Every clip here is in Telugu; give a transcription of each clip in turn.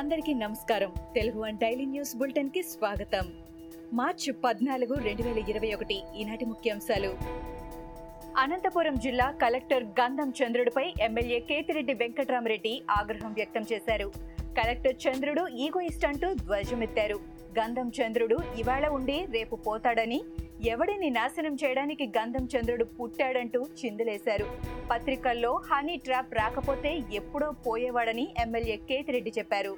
అందరికీ నమస్కారం. తెలుగు వన్ డైలీ న్యూస్ బులెటిన్కి స్వాగతం. మార్చి పద్నాలుగు రెండు వేల ఇరవై ఒకటి ఈనాటి ముఖ్యాంశాలు. అనంతపురం జిల్లా కలెక్టర్ గంధం చంద్రుడిపై ఎమ్మెల్యే కేతిరెడ్డి వెంకటరామరెడ్డి ఆగ్రహం వ్యక్తం చేశారు. కలెక్టర్ చంద్రుడు ఈగోయిస్ట్ అంటూ ధ్వజమెత్తారు. గంధం చంద్రుడు ఇవాళ ఉండి రేపు పోతాడని ఎవడిని నాశనం చేయడానికి గంధం చంద్రుడు పుట్టాడంటూ చిందులేశారు. పత్రికల్లో హనీ ట్రాప్ రాకపోతే ఎప్పుడో పోయేవాడని ఎమ్మెల్యే కేతిరెడ్డి చెప్పారు.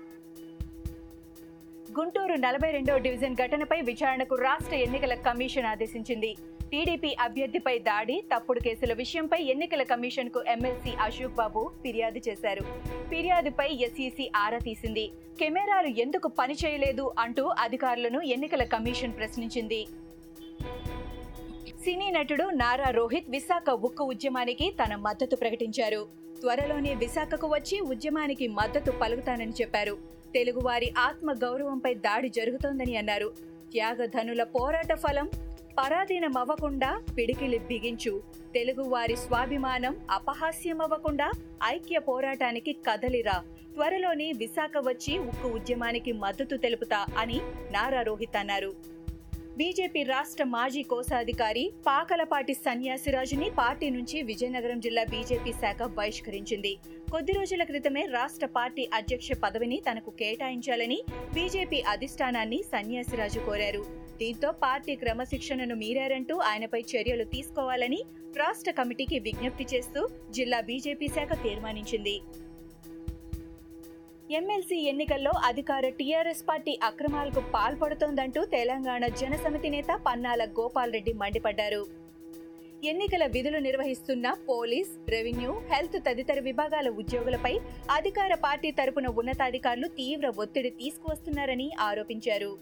గుంటూరు నలభై రెండో డివిజన్ ఘటనపై విచారణకు రాష్ట్ర ఎన్నికల కమిషన్ ఆదేశించింది. టీడీపీ అభ్యర్థిపై దాడి తప్పుడు కేసుల విషయంపై ఎన్నికల కమిషన్కు ఎమ్మెల్సీ అశోక్ బాబు ఫిర్యాదు చేశారు. ఫిర్యాదుపై ఎస్ఈసి ఆరా తీసింది. కెమెరాలు ఎందుకు పనిచేయలేదు అంటూ అధికారులను ఎన్నికల కమిషన్ ప్రశ్నించింది. సినీ నటుడు నారా రోహిత్ విశాఖ ఉక్కు ఉద్యమానికి తన మద్దతు ప్రకటించారు. త్వరలోనే విశాఖకు వచ్చి ఉద్యమానికి మద్దతు పలుకుతానని చెప్పారు. తెలుగువారి ఆత్మ గౌరవంపై దాడి జరుగుతోందని అన్నారు. త్యాగధనుల పోరాట ఫలం పరాధీనమవ్వకుండా పిడికిలి బిగించు. తెలుగువారి స్వాభిమానం అపహాస్యమవ్వకుండా ఐక్య పోరాటానికి కదలిరా. త్వరలోనే విశాఖ వచ్చి ఉక్కు ఉద్యమానికి మద్దతు తెలుపుతా అని నారా రోహిత్ అన్నారు. బీజేపీ రాష్ట్ర మాజీ కోశాధికారి పాకలపాటి సన్యాసిరాజుని పార్టీ నుంచి విజయనగరం జిల్లా బీజేపీ శాఖ బహిష్కరించింది. కొద్ది రోజుల క్రితమే రాష్ట్ర పార్టీ అధ్యక్ష పదవిని తనకు కేటాయించాలని బీజేపీ అధిష్టానాన్ని సన్యాసిరాజు కోరారు. దీంతో పార్టీ క్రమశిక్షణను మీరారంటూ ఆయనపై చర్యలు తీసుకోవాలని రాష్ట్ర కమిటీకి విజ్ఞప్తి చేస్తూ జిల్లా బీజేపీ శాఖ తీర్మానించింది. ఎమ్మెల్సీ ఎన్నికల్లో అధికార టీఆర్ఎస్ పార్టీ అక్రమాలకు పాల్పడుతోందంటూ తెలంగాణ జనసమితి నేత పన్నాల గోపాల్ రెడ్డి మండిపడ్డారు. ఎన్నికల విధులు నిర్వహిస్తున్న పోలీస్ రెవెన్యూ హెల్త్ తదితర విభాగాల ఉద్యోగులపై అధికార పార్టీ తరపున ఉన్నతాధికారులు తీవ్ర ఒత్తిడి తీసుకువస్తున్నారని ఆరోపించారు.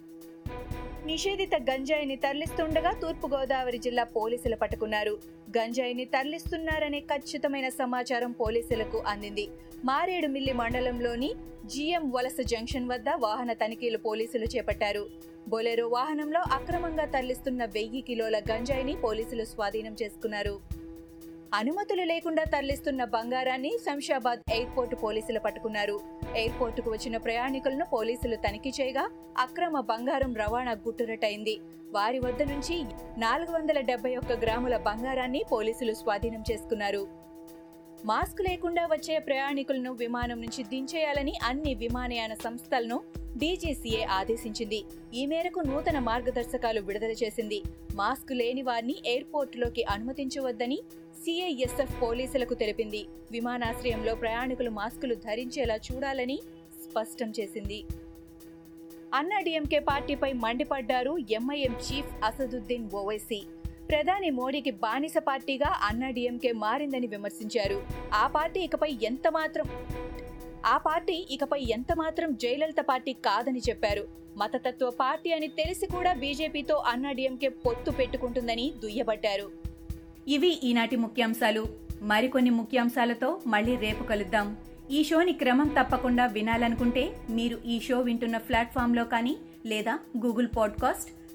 నిషేధిత గంజాయిని తరలిస్తుండగా తూర్పుగోదావరి జిల్లా పోలీసులు పట్టుకున్నారు. గంజాయిని తరలిస్తున్నారనే ఖచ్చితమైన సమాచారం పోలీసులకు అందింది. మారేడుమిల్లి మండలంలోని జిఎం వలస జంక్షన్ వద్ద వాహన తనిఖీలు పోలీసులు చేపట్టారు. బొలెరో వాహనంలో అక్రమంగా తరలిస్తున్న వెయ్యి కిలోల గంజాయిని పోలీసులు స్వాధీనం చేసుకున్నారు. అనుమతులు లేకుండా తరలిస్తున్న బంగారాన్ని శంషాబాద్ ఎయిర్పోర్టు పోలీసులు పట్టుకున్నారు. ఎయిర్పోర్టుకు వచ్చిన ప్రయాణికులను పోలీసులు తనిఖీ చేయగా అక్రమ బంగారం రవాణా గుట్టురటైంది. వారి వద్ద నుంచి నాలుగు వందల డెబ్బై ఒక్క గ్రాముల బంగారాన్ని పోలీసులు స్వాధీనం చేసుకున్నారు. మాస్క్ లేకుండా వచ్చే ప్రయాణికులను విమానం నుంచి దించేయాలని అన్ని విమానయాన సంస్థలను డీజీసీఏ ఆదేశించింది. ఈ మేరకు నూతన మార్గదర్శకాలు విడుదల చేసింది. మాస్క్ లేని వారిని ఎయిర్పోర్టులోకి అనుమతించవద్దని సిఐఎస్ఎఫ్ పోలీసులకు తెలిపింది. విమానాశ్రయంలో ప్రయాణికులు మాస్కులు ధరించేలా చూడాలని స్పష్టం చేసింది. అన్నా డిఎంకే పార్టీపై మండిపడ్డారు ఎంఐఎం చీఫ్ అసదుద్దీన్ ఓవైసీ. ప్రధాని మోడీకి బానిస పార్టీగా అన్నాడీఎంకే మారిందని విమర్శించారు. ఆ పార్టీ ఇకపై ఎంత మాత్రం ఆ పార్టీ ఇకపై ఎంత మాత్రం జయలలిత పార్టీ కాదని చెప్పారు. మతతత్వ పార్టీ అని తెలిసి కూడా బీజేపీతో అన్నాడీఎంకే పొత్తు పెట్టుకుంటుందని దుయ్యబట్టారు. ఇవి ఈనాటి ముఖ్యాంశాలు. మరికొన్ని ముఖ్యాంశాలతో మళ్ళీ రేపు కలుద్దాం. ఈ షోని క్రమం తప్పకుండా వినాలనుకుంటే మీరు ఈ షో వింటున్న ప్లాట్ఫామ్లో కానీ లేదా Google podcast